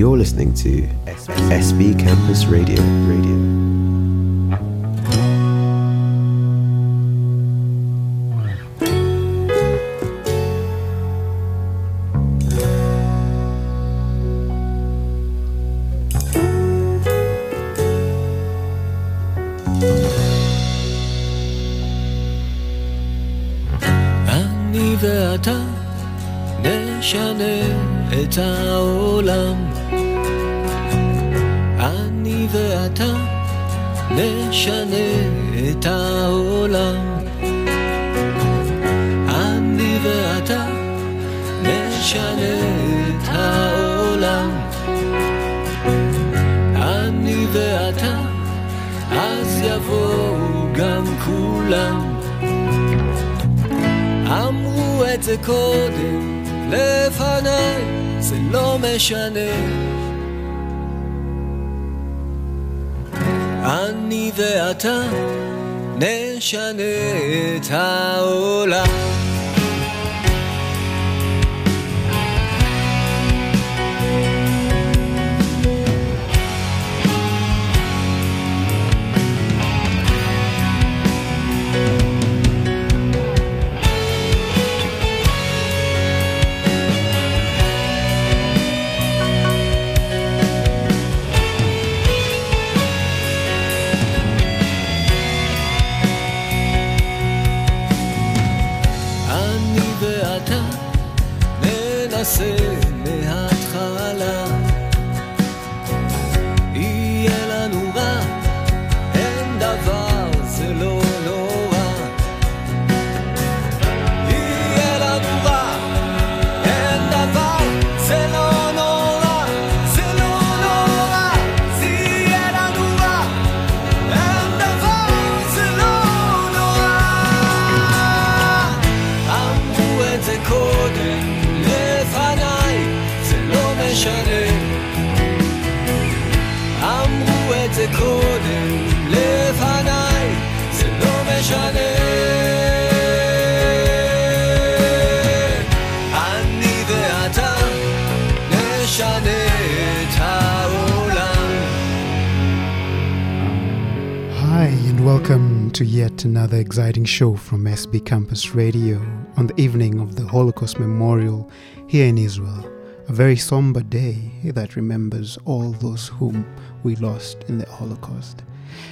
You're listening to SB Campus Radio. Radio. נשנה את העולם. Another exciting show from SB Campus Radio on the evening of the Holocaust Memorial here in Israel. A very somber day that remembers all those whom we lost in the Holocaust.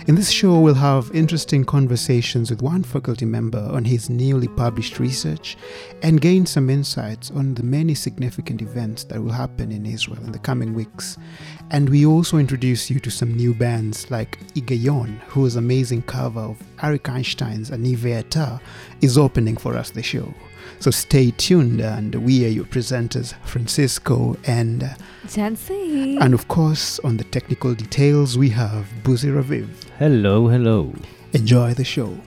In this show, we'll have interesting conversations with one faculty member on his newly published research and gain some insights on the many significant events that will happen in Israel in the coming weeks. And we also introduce you to some new bands like Igayon, whose amazing cover of Arik Einstein's Ani is opening for us the show. So stay tuned, and we are your presenters, Francisco and uh, Jancy. And of course, on the technical details, we have Buzi Raviv. Hello, hello. Enjoy the show.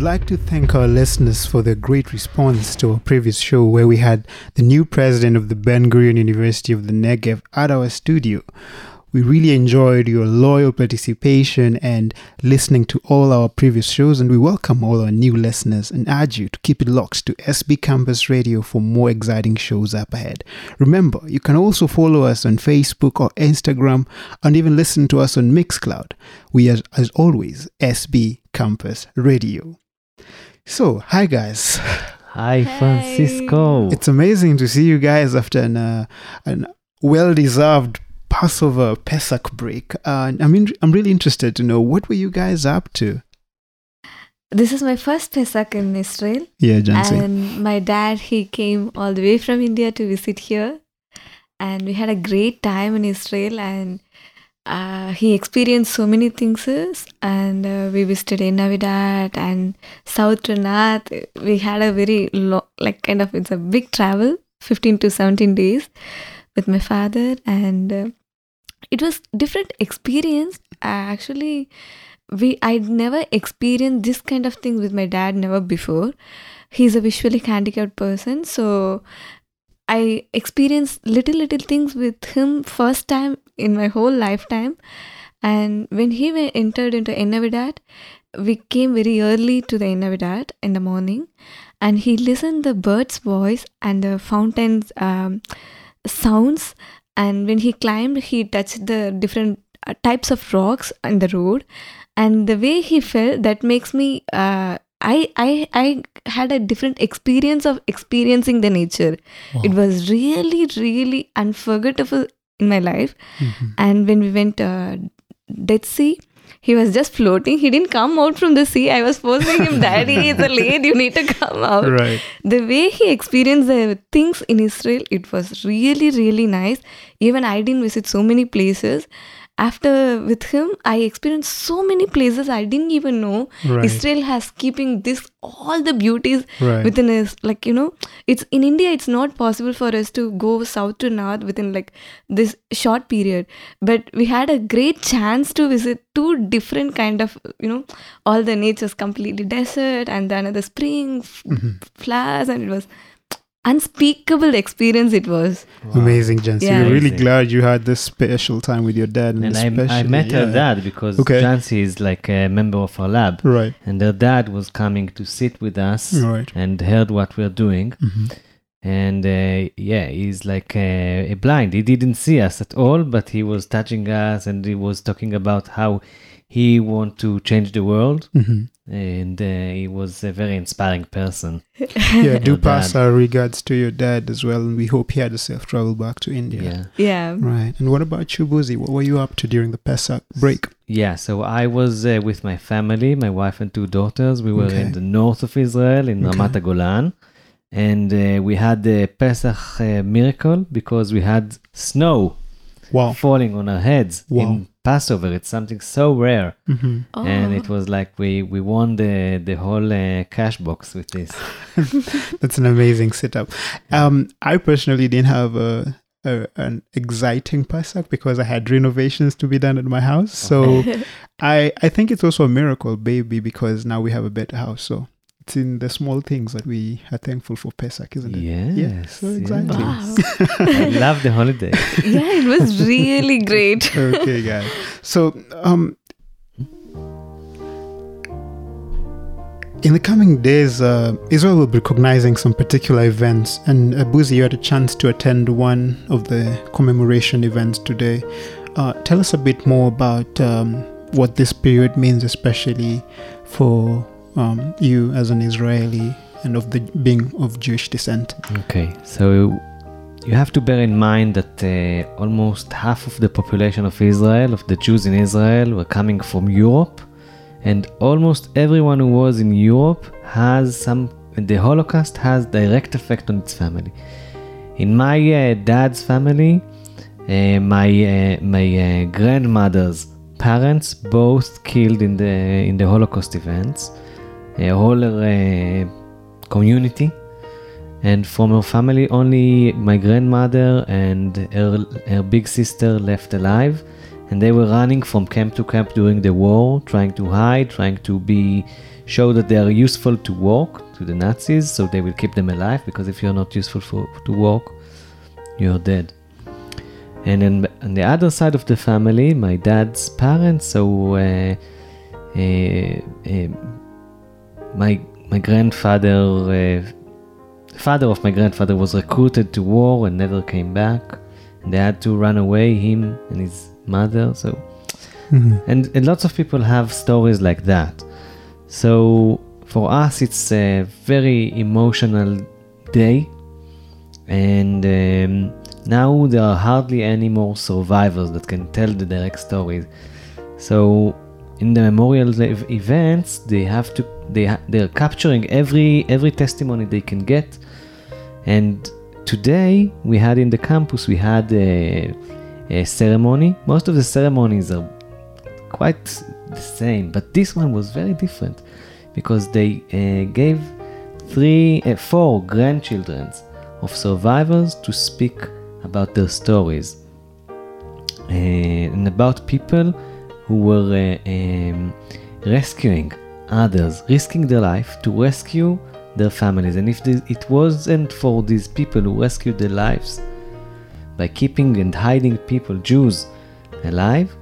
Like to thank our listeners for their great response to our previous show where we had the new president of the Ben Gurion University of the Negev at our studio. We really enjoyed your loyal participation and listening to all our previous shows, and we welcome all our new listeners and urge you to keep it locked to SB Campus Radio for more exciting shows up ahead. Remember, you can also follow us on Facebook or Instagram and even listen to us on Mixcloud. We are, as always, SB Campus Radio. So, hi guys. Hi, Hey. Francisco. It's amazing to see you guys after an, uh, an well-deserved Passover Pesach break. Uh, I mean, I'm really interested to know what were you guys up to? This is my first Pesach in Israel, Yeah, Jansi. and my dad he came all the way from India to visit here, and we had a great time in Israel, and uh, he experienced so many things, and uh, we visited Navidad and South Trinidad. We had a very long, like kind of it's a big travel, fifteen to seventeen days, with my father, and uh, it was different experience. Actually we I'd never experienced this kind of thing with my dad never before. He's a visually handicapped person, so I experienced little little things with him first time in my whole lifetime. And when he entered into Navidad, we came very early to the Navidad in the morning, and he listened the bird's voice and the fountain's um, sounds. And when he climbed, he touched the different uh, types of rocks on the road and the way he felt that makes me uh, I, I I had a different experience of experiencing the nature. It was really really unforgettable in my life. Mhm. And when we went uh, Dead Sea, he was just floating. He didn't come out from the sea. I was forcing him, Daddy, it's a late. You need to come out Right. the way he experienced the things in Israel, it was really, really nice. Even I didn't visit so many places. After with him, I experienced so many places I didn't even know. Right. Israel has keeping this all the beauties Right. within us. Like you know, it's in India. It's not possible for us to go south to north within like this short period. But we had a great chance to visit two different kind of you know all the nature's completely desert and then the spring f- Mhm. flowers and it was unspeakable experience it was Amazing, Jansi. Yeah. We're really Amazing. glad you had this special time with your dad. And, and I, I especially- met her dad because Okay. Jancy is like a member of our lab. Right. And her dad was coming to sit with us Right. and heard what we're doing. Mhm. And uh, yeah, he's like uh, a blind. He didn't see us at all, but he was touching us and he was talking about how he want to change the world. Mhm. And uh, he was a very inspiring person. Yeah, do pass dad. our regards to your dad as well, and we hope he had a safe travel back to India. yeah. yeah Right. And what about you, Buzi? What were you up to during the Pesach break? Yeah, so I was uh, with my family, my wife and two daughters. We were Okay. in the north of Israel, in Okay. Ramat Golan, and uh, we had the Pesach uh, miracle because we had snow Wow. falling on our heads Wow. in Passover. It's something so rare, hmm and Oh. it was like we we won the the whole uh, cash box with this. That's an amazing setup. Um, I personally didn't have a, a an exciting Pesach because I had renovations to be done at my house. So I I think it's also a miracle, baby, because now we have a better house. So it's in the small things that we are thankful for Pesach, isn't it? Yes, Yeah, so exciting. Wow. I love the holiday. yeah it was really great okay, guys. So, um, in the coming days, uh, Israel will be recognizing some particular events, and uh, Buzi, you had a chance to attend one of the commemoration events today. Uh, tell us a bit more about um, what this period means, especially for um, you as an Israeli and of the being of Jewish descent. Okay, so you have to bear in mind that uh, almost half of the population of Israel, of the Jews in Israel, were coming from Europe, and almost everyone who was in Europe has some. The Holocaust has direct effect on its family. In my uh, dad's family, uh, my uh, my uh, grandmother's parents both killed in the in the Holocaust events. A whole uh, community and from her family. Only my grandmother and her, her big sister left alive and they were running from camp to camp during the war trying to hide trying to be show that they are useful to work to the nazis so they will keep them alive because if you're not useful for to work you're dead. And then on the other side of the family, my dad's parents, so uh, uh, uh, my my grandfather, uh, father of my grandfather, was recruited to war and never came back, and they had to run away, him and his mother. So, Mhm. and, and lots of people have stories like that. So for us, it's a very emotional day, and um, now there are hardly any more survivors that can tell the direct stories. So in the memorial events, they have to they they're capturing every every testimony they can get, and today we had in the campus we had a, a ceremony. Most of the ceremonies are quite the same, but this one was very different because they uh, gave three, uh, four grandchildren of survivors to speak about their stories uh, and about people who were uh, um, rescuing others, risking their life to rescue their families. And if it wasn't for these people who rescued their lives by keeping and hiding people, Jews, alive,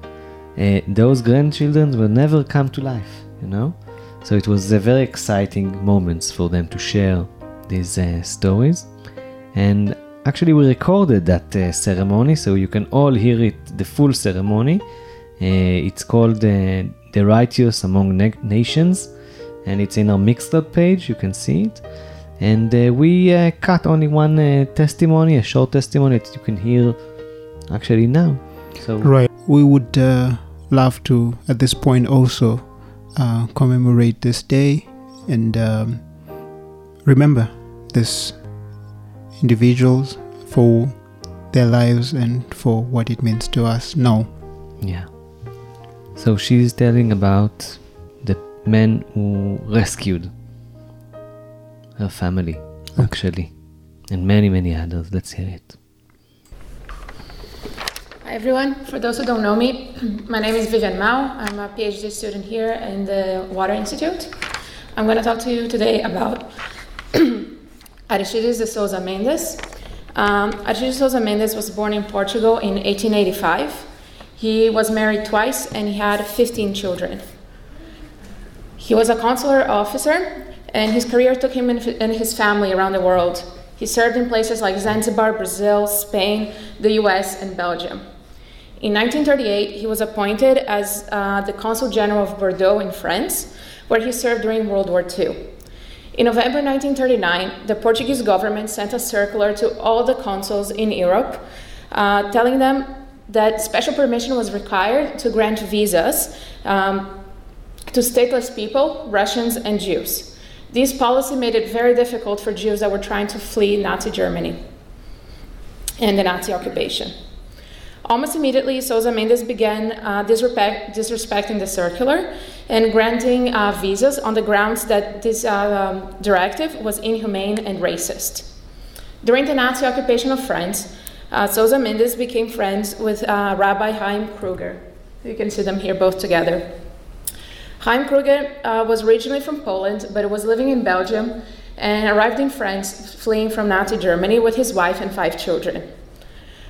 uh, those grandchildren will never come to life, you know? So it was a very exciting moments for them to share these uh, stories. And actually, we recorded that uh, ceremony, so you can all hear it, the full ceremony. Uh, it's called uh, The Righteous Among Na- Nations, and it's in our Mixcloud page, you can see it. And uh, we uh, cut only one uh, testimony, a short testimony that you can hear actually now. So Right. We would uh, love to, at this point, also uh, commemorate this day and um, remember these individuals for their lives and for what it means to us now. Yeah. So she's telling about the men who rescued her family, actually, and many, many others. Let's hear it. Hi everyone. For those who don't know me, my name is Vivian Mao. I'm a PhD student here in the Water Institute. I'm going to talk to you today about Aristides de Sousa Mendes. Um, Aristides de Sousa Mendes was born in Portugal in 1885. He was married twice and he had 15 children. He was a consular officer, and his career took him and his family around the world. He served in places like Zanzibar, Brazil, Spain, the US, and Belgium. In 1938, he was appointed as uh, the Consul General of Bordeaux in France, where he served during World War II. In November 1939, the Portuguese government sent a circular to all the consuls in Europe, uh, telling them that special permission was required to grant visas um, to stateless people, Russians, and Jews. This policy made it very difficult for Jews that were trying to flee Nazi Germany and the Nazi occupation. Almost immediately, Sousa Mendes began uh, disrespect, disrespecting the circular and granting uh, visas on the grounds that this uh, um, directive was inhumane and racist. During the Nazi occupation of France, uh, Sousa Mendes became friends with uh, Rabbi Chaim Kruger. You can see them here both together. Chaim Kruger uh, was originally from Poland, but was living in Belgium and arrived in France fleeing from Nazi Germany with his wife and five children.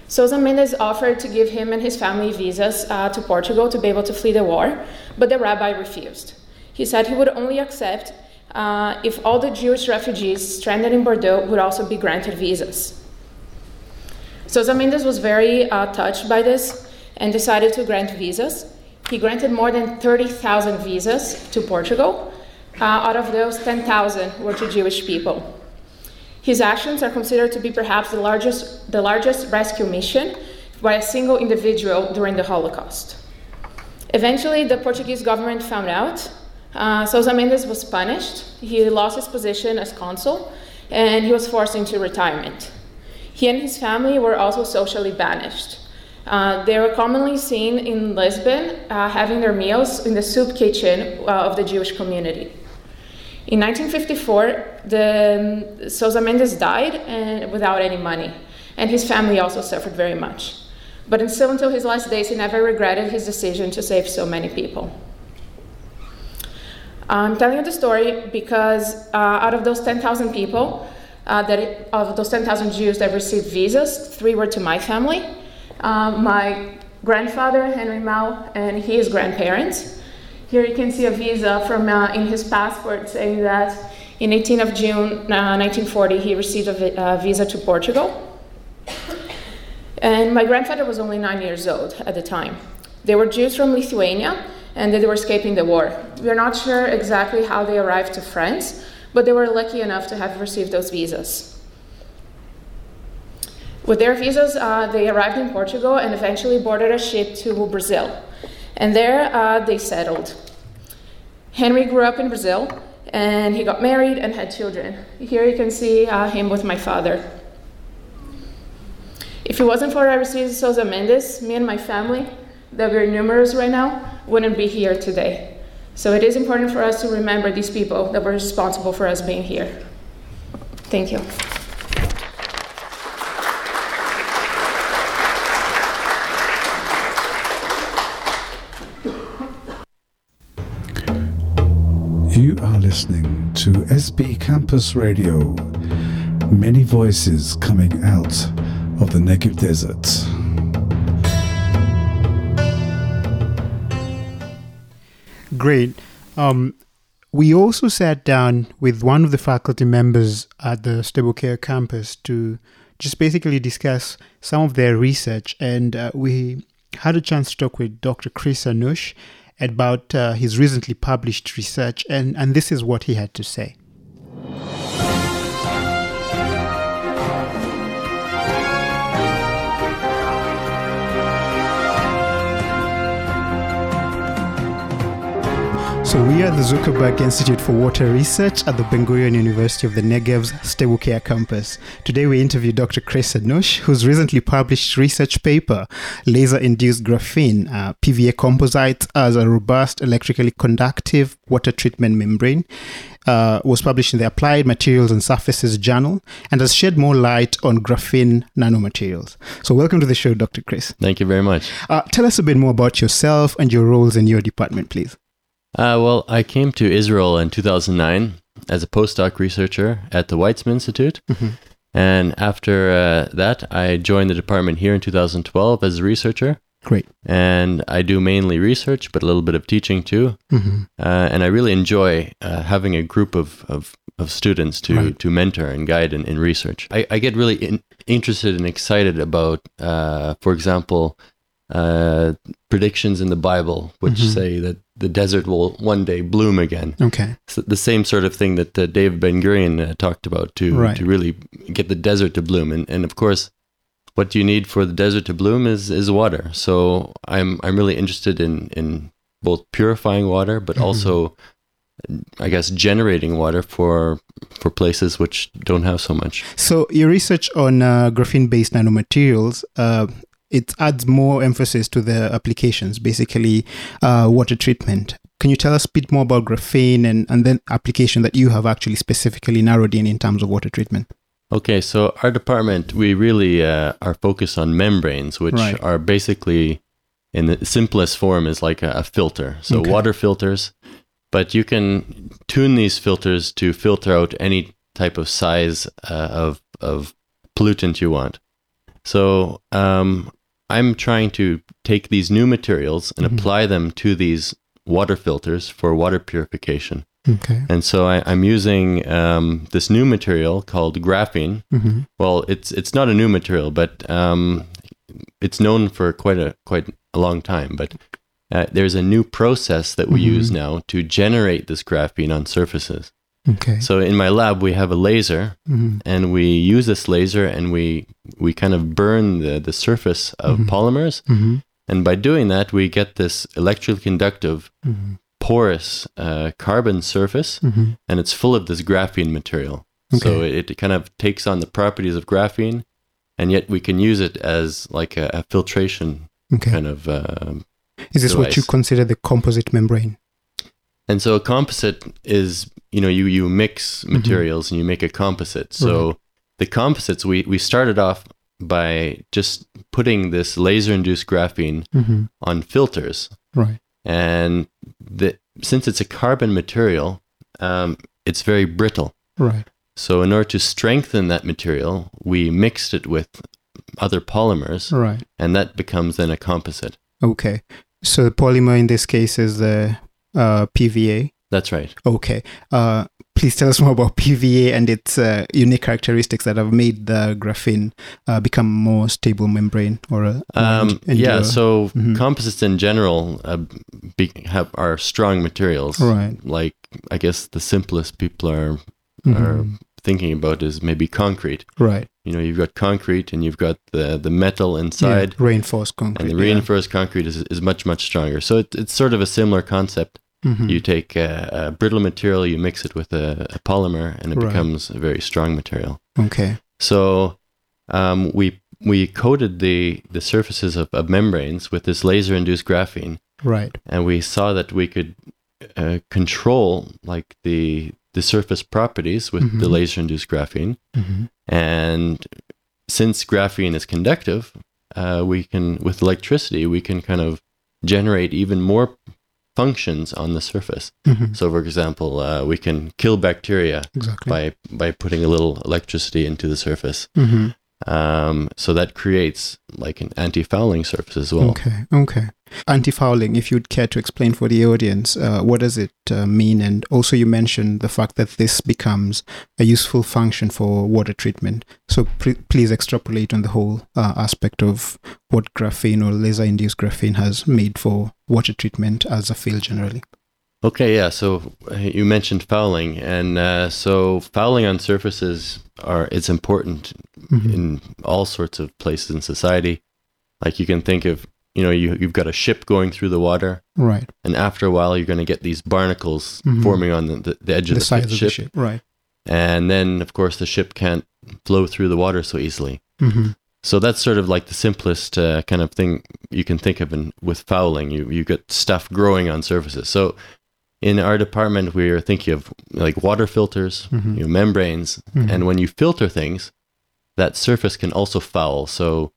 Sousa Mendes offered to give him and his family visas uh, to Portugal to be able to flee the war, but the rabbi refused. He said he would only accept uh, if all the Jewish refugees stranded in Bordeaux would also be granted visas. Sousa Mendes was very uh, touched by this and decided to grant visas. He granted more than 30,000 visas to Portugal. Uh, out of those, 10,000 were to Jewish people. His actions are considered to be perhaps the largest, the largest rescue mission by a single individual during the Holocaust. Eventually, the Portuguese government found out. Uh, Sousa Mendes was punished. He lost his position as consul, and he was forced into retirement. He and his family were also socially banished. Uh, they were commonly seen in Lisbon uh, having their meals in the soup kitchen uh, of the Jewish community. In 1954, the, um, Sousa Mendes died and, without any money, and his family also suffered very much. But until, until his last days, he never regretted his decision to save so many people. I'm telling you the story because uh, out of those 10,000 people, uh, that it, of those 10,000 Jews that received visas, three were to my family. um, my grandfather, Henry Mao, and his grandparents. Here you can see a visa from uh, in his passport saying that in 18 of June uh, 1940 he received a vi- uh, visa to Portugal. And my grandfather was only nine years old at the time. They were Jews from Lithuania and they were escaping the war. We're not sure exactly how they arrived to France, but they were lucky enough to have received those visas. With their visas, uh, they arrived in Portugal and eventually boarded a ship to Brazil. And there uh, they settled. Henry grew up in Brazil and he got married and had children. Here you can see uh, him with my father. If it wasn't for Aristides Sousa Mendes, me and my family, that we're numerous right now, wouldn't be here today. So it is important for us to remember these people that were responsible for us being here. Thank you. You are listening to SB Campus Radio. Many voices coming out of the Negev Desert. Great. Um, we also sat down with one of the faculty members at the Sde Boker campus to just basically discuss some of their research. And uh, we had a chance to talk with Dr. Chris Arnusch about uh, his recently published research. And, and this is what he had to say. So we are the Zuckerberg Institute for Water Research at the Ben Gurion University of the Negev's Sde Boker campus. Today we interview Dr. Chris Arnusch, whose recently published research paper, Laser-Induced Graphene, uh, PVA Composite as a Robust Electrically Conductive Water Treatment Membrane, uh, was published in the Applied Materials and Surfaces Journal and has shed more light on graphene nanomaterials. So welcome to the show, Dr. Chris. Thank you very much. Uh, tell us a bit more about yourself and your roles in your department, please. Uh, well, I came to Israel in 2009 as a postdoc researcher at the Weizmann Institute. Mm-hmm. And after uh, that, I joined the department here in 2012 as a researcher. Great. And I do mainly research, but a little bit of teaching too. Mm-hmm. Uh, and I really enjoy uh, having a group of, of, of students to, Right. to mentor and guide in, in research. I, I get really in, interested and excited about, uh, for example, uh, predictions in the Bible, which Mhm. say that the desert will one day bloom again. Okay. It's the same sort of thing that uh, David Ben Gurion uh, talked about to Right. to really get the desert to bloom, and and of course, what you need for the desert to bloom is is water. So I'm I'm really interested in in both purifying water, but Mhm. also, I guess, generating water for for places which don't have so much. So your research on uh, graphene-based nanomaterials, uh, it adds more emphasis to the applications, basically uh, water treatment. Can you tell us a bit more about graphene and, and then application that you have actually specifically narrowed in in terms of water treatment? Okay, so our department, we really uh, are focused on membranes, which Right. are basically, in the simplest form, is like a, a filter. So Okay. water filters, but you can tune these filters to filter out any type of size uh, of of pollutant you want. So um, I'm trying to take these new materials and Mhm. apply them to these water filters for water purification. Okay. And so I, I'm using um, this new material called graphene. hmm Well, it's it's not a new material, but um, it's known for quite a quite a long time. But uh, there's a new process that we Mhm. use now to generate this graphene on surfaces. Okay. So in my lab, we have a laser, hmm and we use this laser, and we we kind of burn the the surface of Mhm. polymers, hmm and by doing that, we get this electrically conductive, hmm porous uh, carbon surface, hmm and it's full of this graphene material. So it, it kind of takes on the properties of graphene, and yet we can use it as like a, a filtration Okay. kind of. Um, Is this what you consider the composite membrane? and so a composite is, you know, you you mix Mm-hmm. materials and you make a composite. So the composites we we started off by just putting this laser-induced graphene hmm on filters, Right. and the since it's a carbon material, um, it's very brittle. Right. So, in order to strengthen that material, we mixed it with other polymers, Right. and that becomes then a composite. Okay. So the polymer in this case is the uh, PVA. That's right. Okay. Uh, please tell us more about PVA and its uh, unique characteristics that have made the graphene uh, become more stable membrane or a Um, en- yeah, so Mhm. composites in general uh, be, have are strong materials. Right. Like I guess the simplest people are are Mhm. thinking about is maybe concrete. right. You know, you've got concrete and you've got the the metal inside, Yeah, reinforced concrete. and the reinforced concrete is is much much stronger. So it, it's sort of a similar concept. Mhm. You take a, a brittle material, you mix it with a, a polymer, and it Right. becomes a very strong material. Okay. So um, we we coated the the surfaces of, of membranes with this laser induced graphene, Right. and we saw that we could uh, control like the the surface properties with the Mhm. laser induced graphene. Mhm. And since graphene is conductive, uh, we can with electricity we can kind of generate even more functions on the surface. Mhm. So, for example, uh, we can kill bacteria Exactly. by by putting a little electricity into the surface. Mhm. Um, so that creates like an anti-fouling surface as well. Okay. Okay. Anti-fouling. If you'd care to explain for the audience, uh, what does it uh, mean? And also, you mentioned the fact that this becomes a useful function for water treatment. So please extrapolate on the whole uh, aspect of what graphene or laser-induced graphene has made for water treatment as a field generally. Okay, yeah. So you mentioned fouling, and uh, so fouling on surfaces are it's important Mhm. in all sorts of places in society. Like you can think of, you know, you you've got a ship going through the water, Right. and after a while you're going to get these barnacles Mhm. forming on the, the, the edge The of the, of ship, the ship. Right. and then of course the ship can't flow through the water so easily. hmm So that's sort of like the simplest uh, kind of thing you can think of in, with fouling. You you get stuff growing on surfaces. So in our department, we are thinking of like water filters, Mhm. you know, membranes, Mhm. and when you filter things, that surface can also foul. So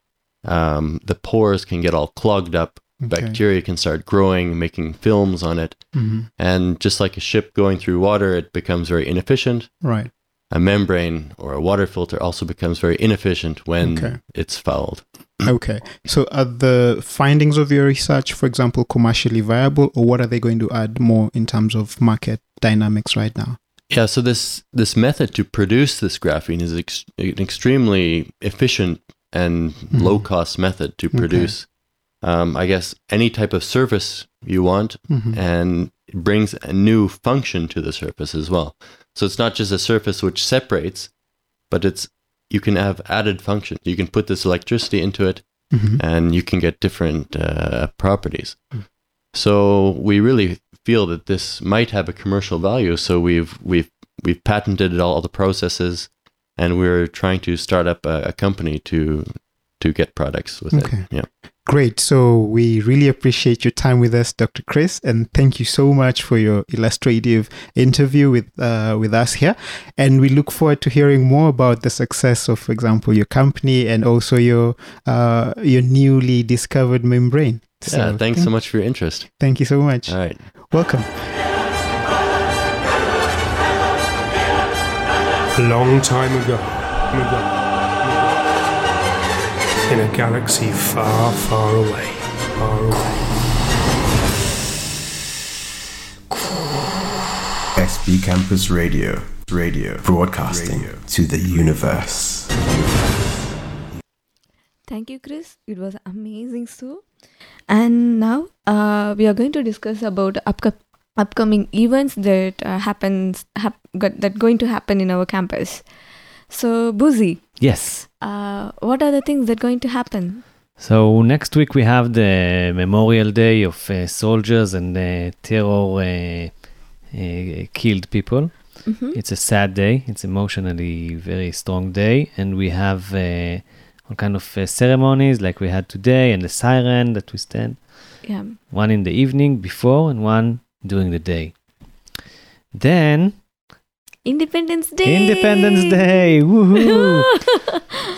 um, the pores can get all clogged up. Okay. Bacteria can start growing, making films on it, hmm and just like a ship going through water, it becomes very inefficient. Right. A membrane or a water filter also becomes very inefficient when Okay. it's fouled. Okay. So are the findings of your research, for example, commercially viable, or what are they going to add more in terms of market dynamics right now? Yeah, so this this method to produce this graphene is ex- an extremely efficient and Mhm. low cost method to Okay. produce. Um, I guess any type of surface you want, Mhm. and it brings a new function to the surface as well. So it's not just a surface which separates, but it's you can have added function. You can put this electricity into it, Mhm. and you can get different uh, properties. Mm. So we really feel that this might have a commercial value. So we've we've we've patented all the processes, and we're trying to start up a, a company to to get products with Okay. it. Yeah. Great. So we really appreciate your time with us, Dr. Chris, and thank you so much for your illustrative interview with uh, with us here. And we look forward to hearing more about the success of, for example, your company and also your uh, your newly discovered membrane. yeah. Thanks so much for your interest. Thank you so much. All right. Welcome. A long time ago, ago, in a galaxy far, far away, far away. SB Campus Radio. Radio. Broadcasting to the universe. Thank you, Chris. It was amazing, so. And now uh, we are going to discuss about upco- upcoming events that uh, happens hap- got, that going to happen in our campus. So, Buzi, Yes. uh, what are the things that are going to happen? So next week we have the Memorial Day of uh, soldiers and uh, terror uh, uh, killed people. Mhm. It's a sad day. It's emotionally very strong day, and we have uh, all kind of uh, ceremonies like we had today, and the siren that we stand. Yeah. One in the evening before, and one during the day. Then Independence Day. Independence Day. Woohoo!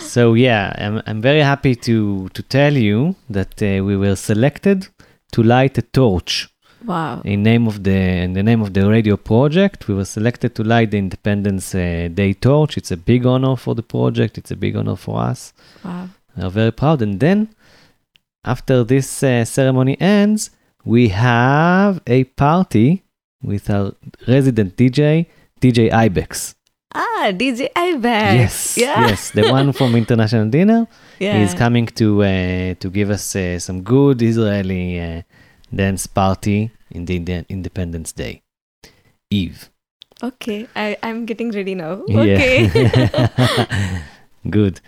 so yeah, I'm, I'm very happy to to tell you that uh, we were selected to light a torch wow. in name of the in the name of the radio project. We were selected to light the Independence uh, Day torch. It's a big honor for the project. It's a big honor for us. Wow. We are very proud. And then, after this uh, ceremony ends, we have a party with our resident DJ, DJ Ibex. Ah, DJ Ibex. Yes, Yeah. yes, the one from International Dinner Yeah. is coming to uh, to give us uh, some good Israeli uh, dance party in the Indi- Independence Day Eve. Okay, I, I'm getting ready now. Yeah. Okay. Good.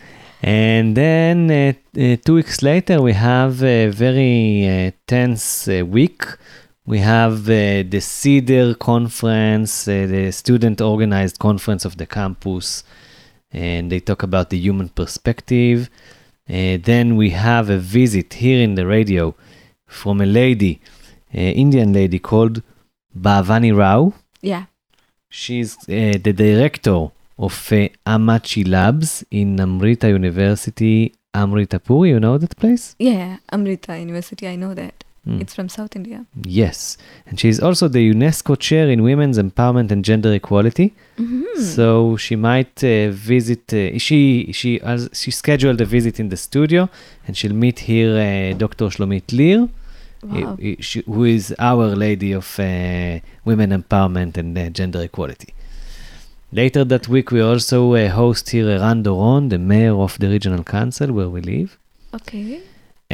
And then uh, uh, two weeks later, we have a very uh, tense uh, week. We have uh, the CEDAR conference, uh, the student organized conference of the campus, and they talk about the human perspective. Uh, then we have a visit here in the radio from a lady, uh, Indian lady called Bhavani Rao. yeah. She's uh, the director of uh, Ammachi Labs in Amrita University, Amritapur. You know that place? Yeah. Amrita University, I know that. Mm. It's from South India. Yes. And she's also the UNESCO chair in women's empowerment and gender equality. Mhm. So she might uh, visit. Uh, she she has, she scheduled a visit in the studio, and she'll meet here uh, Dr. Shlomit Lear, wow. uh, she, who is our lady of uh, women empowerment and uh, gender equality. Later that week, we also uh, host here Eran Doron, the mayor of the regional council where we live. okay.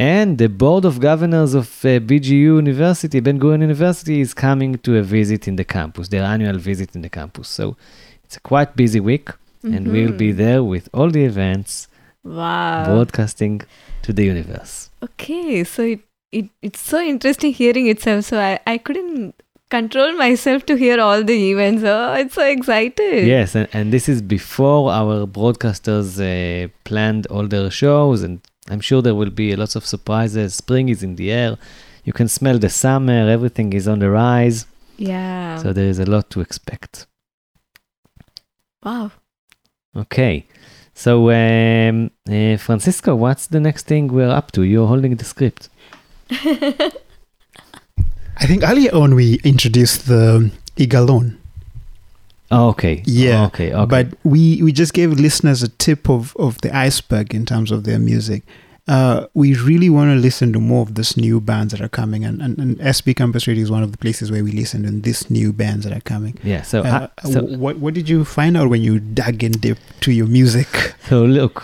And the board of governors of uh, BGU University, Ben Gurion University, is coming to a visit in the campus, their annual visit in the campus. So it's a quite busy week, and we'll be Mhm. there with all the events, Wow. broadcasting to the universe. Okay, so it, it it's so interesting hearing itself. So I, I couldn't control myself to hear all the events. Oh, it's so excited. Yes, and, and this is before our broadcasters uh, planned all their shows, and I'm sure there will be lots of surprises. Spring is in the air. You can smell the summer, everything is on the rise. Yeah. So there is a lot to expect. wow. Okay. So, um, uh, Francisco, what's the next thing we're up to? You're holding the script. I think earlier on we introduced the Igalon. Oh, okay. Yeah, Okay. Okay. But we, we just gave listeners a tip of, of the iceberg in terms of their music. Uh, we really want to listen to more of this new bands that are coming, and, and, and SB Campus Radio is one of the places where we listen to these new bands that are coming. yeah. So, Uh, uh, so, what what did you find out when you dug in deep to your music? so look,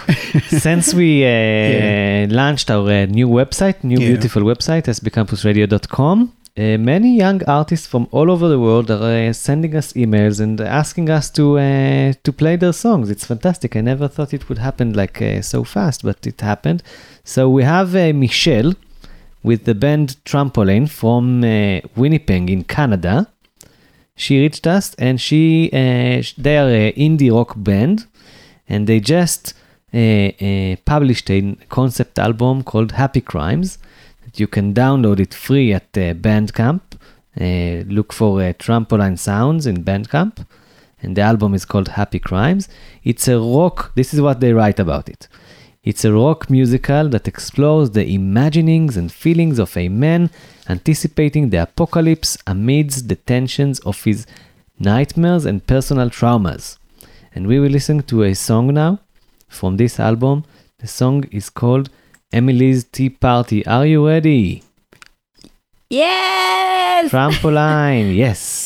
since we uh, Yeah. launched our uh, new website, new Yeah. beautiful website, sbcampusradio.com, uh, many young artists from all over the world are uh, sending us emails and asking us to uh, to play their songs. It's fantastic. I never thought it would happen like uh, so fast, but it happened. So we have uh, Michelle with the band Trampoline from uh, Winnipeg in Canada. She reached us and she they are an indie rock band and they just published a concept album called Happy Crimes you can download it free at uh, Bandcamp. Uh, look for uh, Trampoline Sounds in Bandcamp and the album is called Happy Crimes. It's a rock, this is what they write about it. It's a rock musical that explores the imaginings and feelings of a man anticipating the apocalypse amidst the tensions of his nightmares and personal traumas. And we will listen to a song now from this album. The song is called Emily's Tea Party. Are you ready? Yes. Trampoline, yes.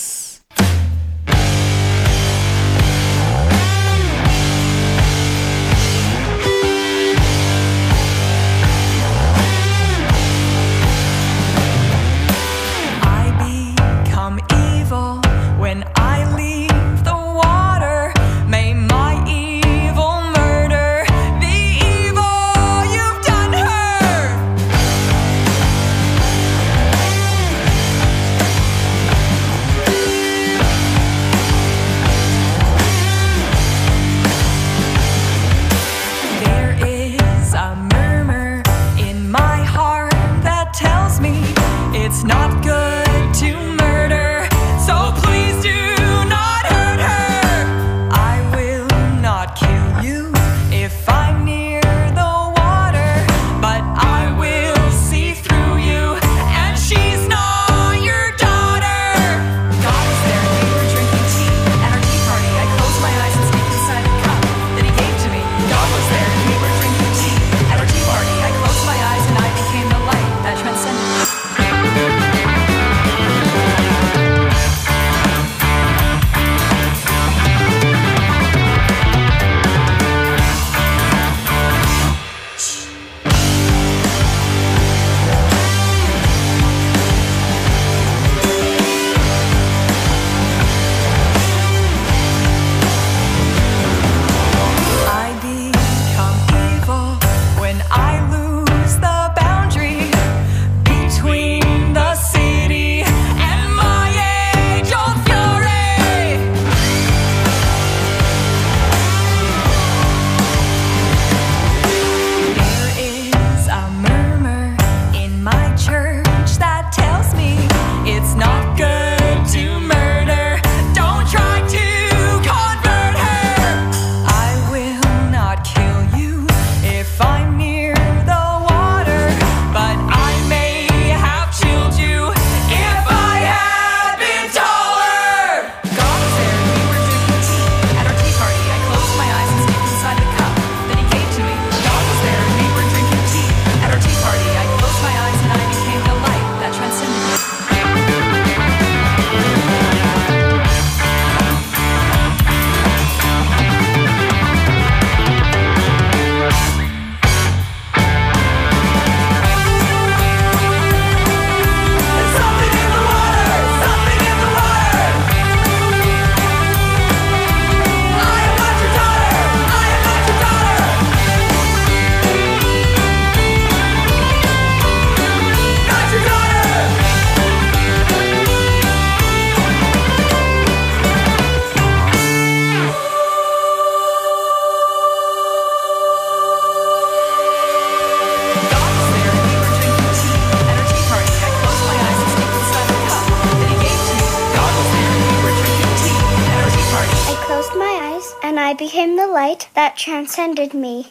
That transcended me.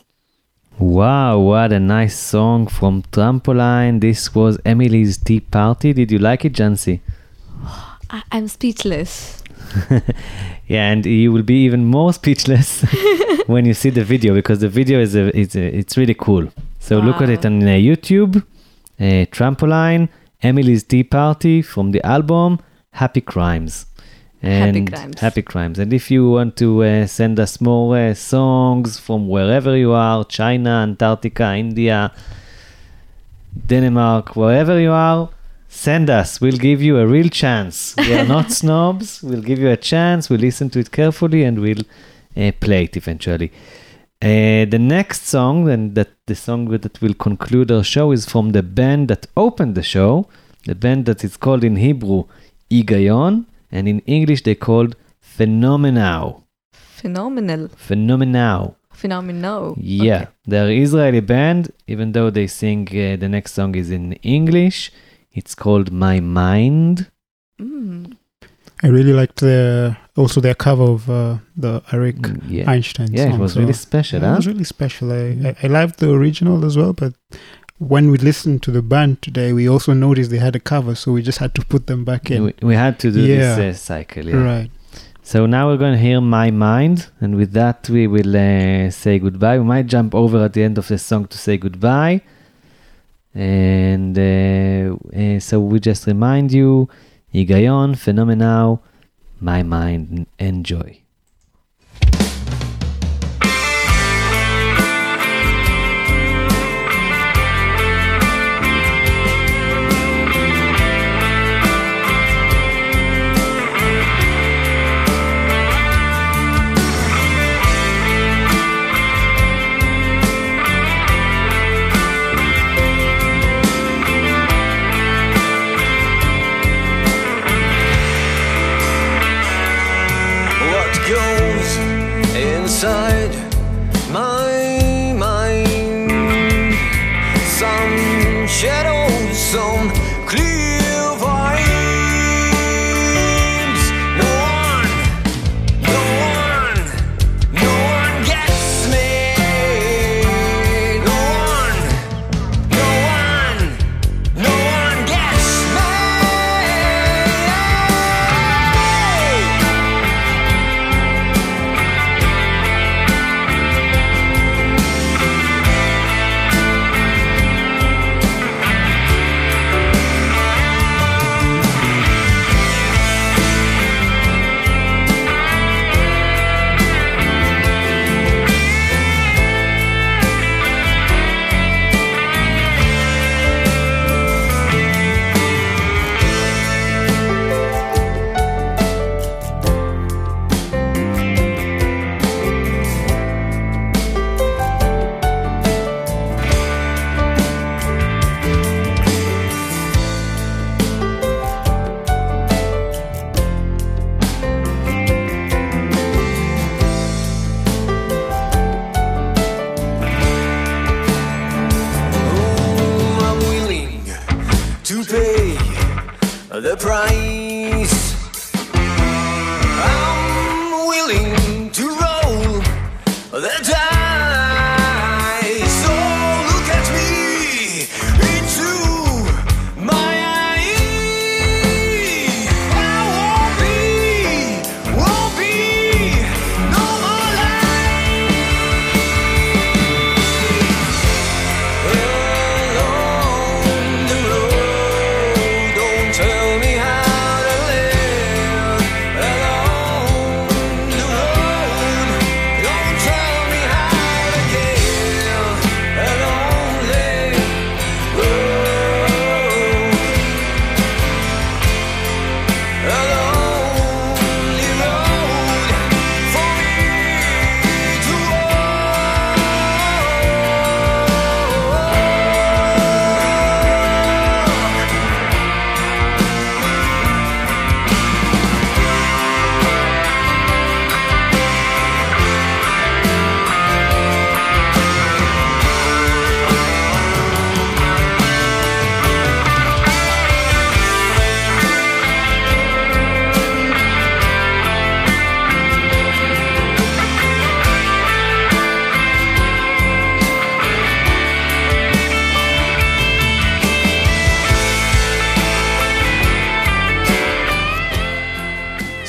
Wow, what a nice song from Trampoline. This was Emily's Tea Party. Did you like it, Jancy? I- I'm speechless. Yeah, and you will be even more speechless when you see the video because the video is a, it's a, it's really cool. So look at it on uh, YouTube, uh, Trampoline, Emily's Tea Party from the album Happy Crimes. Happy And Crimes. Happy Crimes. And if you want to uh, send us more uh, songs from wherever you are, China, Antarctica, India, Denmark, wherever you are, send us. We'll give you a real chance. We are not snobs. We'll give you a chance. We'll listen to it carefully and we'll uh, play it eventually. Uh, the next song, and that the song that will conclude our show, is from the band that opened the show. The band that is called in Hebrew Igayon, and in English they called Phenomenal. Phenomenal. Phenomenal. Phenomenal. Yeah, they're Israeli band, even though they sing uh, the next song is in English. It's called My Mind. Mm. I really liked the also their cover of uh, the Arik Mm, yeah. Einstein Yeah, it song. was so- really special, yeah, huh? It was really special. I, I, I loved the original as well, but when we listened to the band today, we also noticed they had a cover, so we just had to put them back in. We, we had to do Yeah. this uh, cycle. Yeah. Right. So now we're going to hear My Mind, and with that we will uh, say goodbye. We might jump over at the end of the song to say goodbye. And uh, uh, so we just remind you, Higayon, Phenomenal, My Mind, enjoy.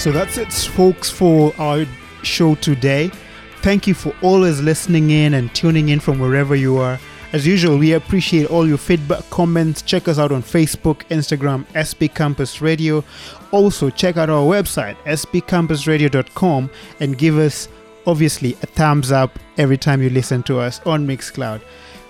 So that's it, folks, for our show today. Thank you for always listening in and tuning in from wherever you are. As usual, we appreciate all your feedback, comments. Check us out on Facebook, Instagram, SB Campus Radio. Also, check out our website, sbcampusradio.com, and give us, obviously, a thumbs up every time you listen to us on Mixcloud.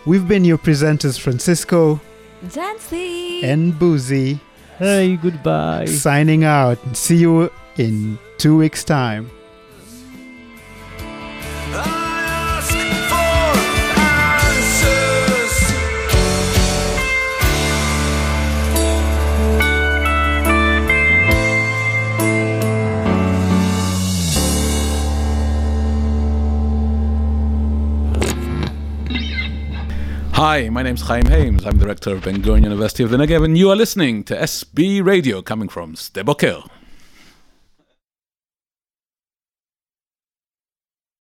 We've been your presenters, Francisco Jancy! and Buzi, Hey, goodbye. signing out. See you in two weeks' time. Hi, my name's Chaim Hames. I'm the rector of Ben Gurion University of the Negev, and you are listening to SB Radio coming from Sde Boker.